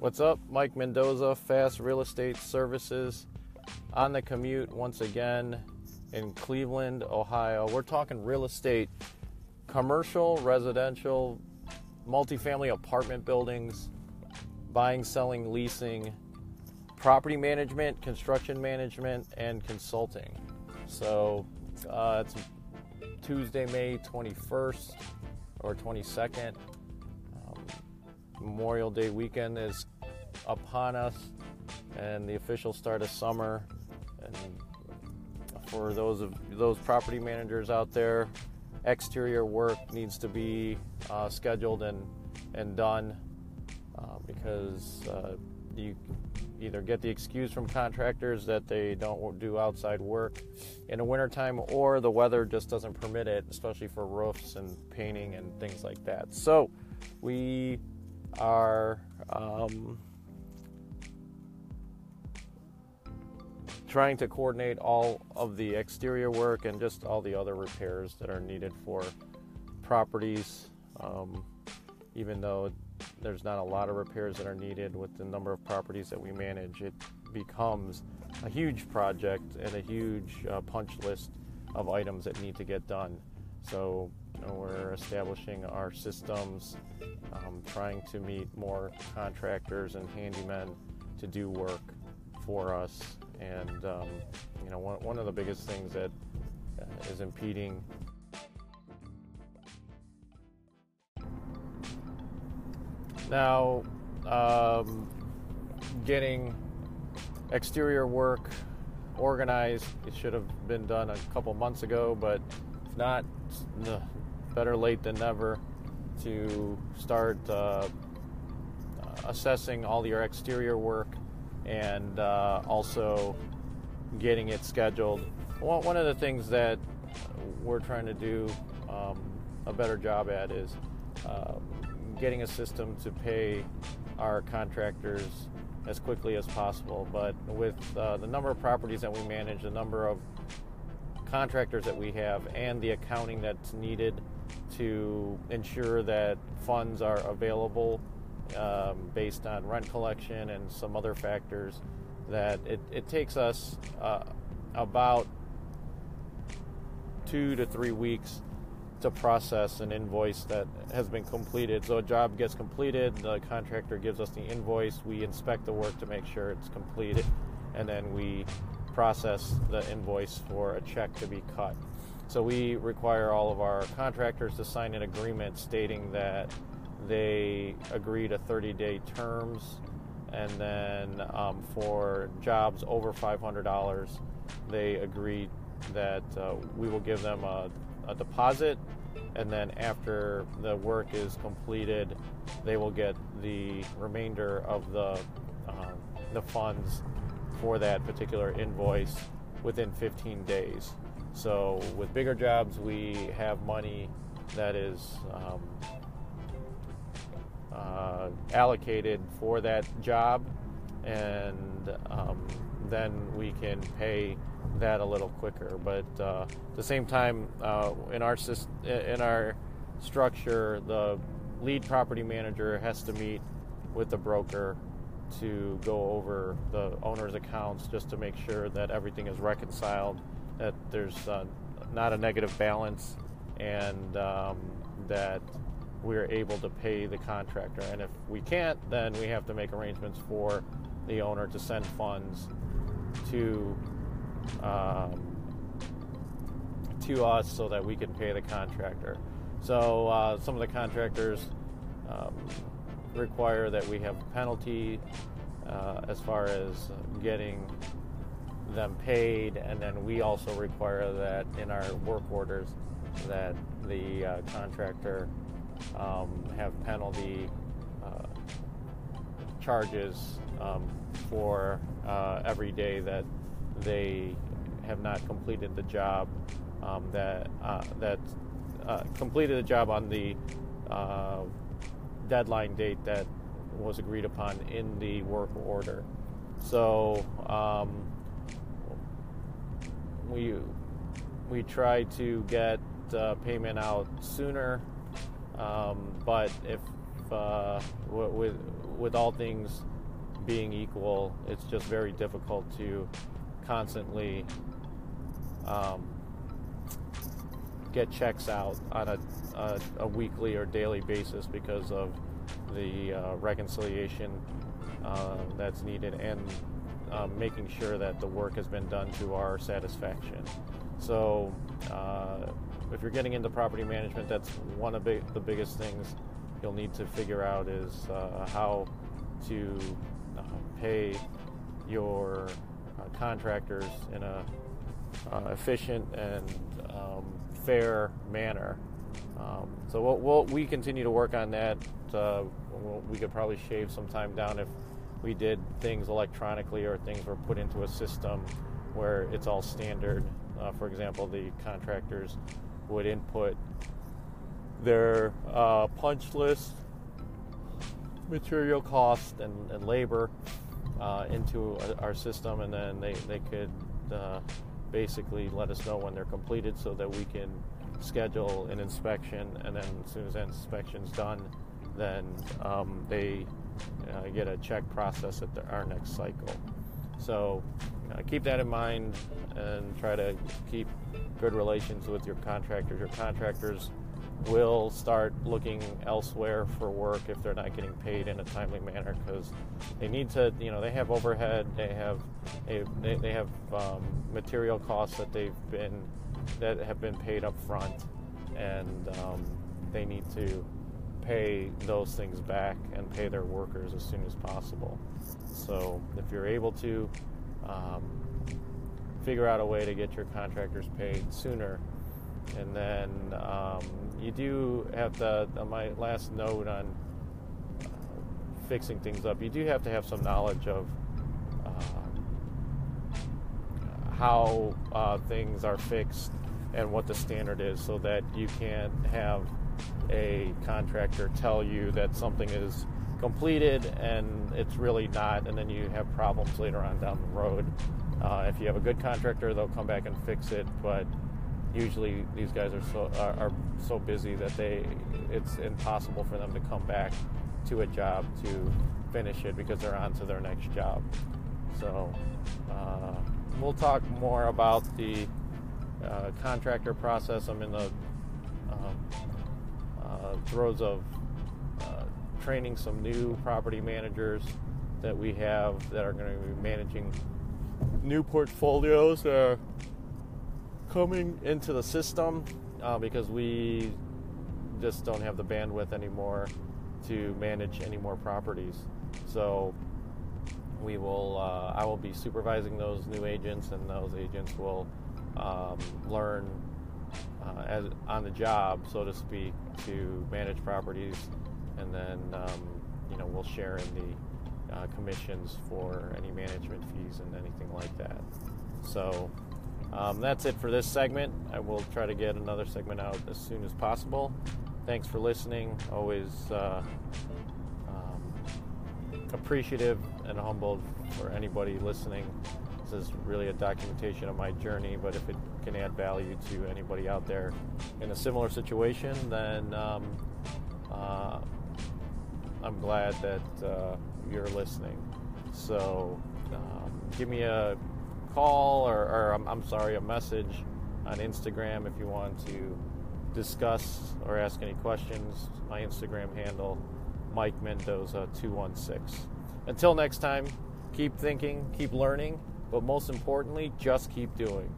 What's up? Mike Mendoza, Fast Real Estate Services, on the commute once again in Cleveland, Ohio. We're talking real estate, commercial, residential, multifamily apartment buildings, buying, selling, leasing, property management, construction management, and consulting. So uh, it's Tuesday, May 21st or 22nd. Memorial Day weekend is upon us, and the official start of summer. And for those of those property managers out there, exterior work needs to be uh, scheduled and and done uh, because uh, you either get the excuse from contractors that they don't do outside work in the wintertime or the weather just doesn't permit it, especially for roofs and painting and things like that. So we are um, trying to coordinate all of the exterior work and just all the other repairs that are needed for properties. Um, even though there's not a lot of repairs that are needed with the number of properties that we manage, it becomes a huge project and a huge uh, punch list of items that need to get done. So we're establishing our systems, um, trying to meet more contractors and handymen to do work for us. And um, you know, one, one of the biggest things that uh, is impeding Now, um, getting exterior work organized, it should have been done a couple months ago, but if not, better late than never to start uh, assessing all your exterior work and uh, also getting it scheduled. One of the things that we're trying to do um, a better job at is uh, getting a system to pay our contractors as quickly as possible. But with uh, the number of properties that we manage, the number of contractors that we have, and the accounting that's needed to ensure that funds are available um, based on rent collection and some other factors, that it, it takes us uh, about two to three weeks to process an invoice that has been completed. So a job gets completed, the contractor gives us the invoice, we inspect the work to make sure it's completed, and then we process the invoice for a check to be cut. So we require all of our contractors to sign an agreement stating that they agree to 30 day terms, and then um, for jobs over $500, they agree that uh, we will give them a a deposit, and then after the work is completed, they will get the remainder of the uh, the funds for that particular invoice within 15 days. So with bigger jobs, we have money that is um, uh, allocated for that job, and um, then we can pay that a little quicker. But uh, at the same time, uh, in our in our structure, the lead property manager has to meet with the broker to go over the owner's accounts just to make sure that everything is reconciled, that there's uh, not a negative balance, and um, that we're able to pay the contractor. And if we can't, then we have to make arrangements for the owner to send funds to um, to us so that we can pay the contractor. So uh, some of the contractors um, require that we have a penalty uh, as far as getting them paid, and then we also require that in our work orders that the uh, contractor um, have penalty uh, charges um, for uh, every day that they have not completed the job um, that uh, that uh, completed the job on the uh, deadline date that was agreed upon in the work order. So um, we we try to get uh, payment out sooner, um, but if uh, with with all things being equal, it's just very difficult to constantly um, get checks out on a, a, a, weekly or daily basis because of the uh, reconciliation uh, that's needed and um, making sure that the work has been done to our satisfaction. So, uh, if you're getting into property management, that's one of the biggest things you'll need to figure out is uh, how to uh, pay your uh, contractors in a uh, efficient and um, fair manner. Um, so we'll, we'll, we continue to work on that. Uh, we'll, we could probably shave some time down if we did things electronically or things were put into a system where it's all standard. Uh, for example, the contractors would input their uh, punch list, material cost, and, and labor uh, into our system, and then they, they could uh, basically let us know when they're completed so that we can schedule an inspection, and then as soon as that inspection's done, then um, they uh, get a check process at the, our next cycle. So uh, keep that in mind and try to keep good relations with your contractors. Your contractors will start looking elsewhere for work if they're not getting paid in a timely manner because they need to you know they have overhead they have they, they have um, material costs that they've been that have been paid up front and um, they need to pay those things back and pay their workers as soon as possible. So if you're able to um, figure out a way to get your contractors paid sooner. And then um, you do have to, on my last note on uh, fixing things up, you do have to have some knowledge of uh, how uh, things are fixed and what the standard is so that you can't have a contractor tell you that something is completed and it's really not, and then you have problems later on down the road. Uh, if you have a good contractor, they'll come back and fix it, but usually these guys are so are, are, so busy that they it's impossible for them to come back to a job to finish it because they're on to their next job. So uh, we'll talk more about the uh, contractor process. I'm in the um, uh, throes of uh, training some new property managers that we have that are going to be managing new portfolios are coming into the system uh, because we just don't have the bandwidth anymore to manage any more properties. So we will, uh, I will be supervising those new agents, and those agents will um, learn uh, as on the job, so to speak, to manage properties, and then um, you know we'll share in the uh, commissions for any management fees and anything like that. So um, that's it for this segment. I will try to get another segment out as soon as possible. Thanks for listening. Always uh, um, appreciative and humbled for anybody listening. This is really a documentation of my journey, but if it can add value to anybody out there in a similar situation, then um, uh, I'm glad that uh, you're listening. So um, give me a call or, or I'm, I'm sorry, a message on Instagram if you want to discuss or ask any questions. My Instagram handle, Mike Mendoza 216. Until next time, keep thinking, keep learning, but most importantly, just keep doing.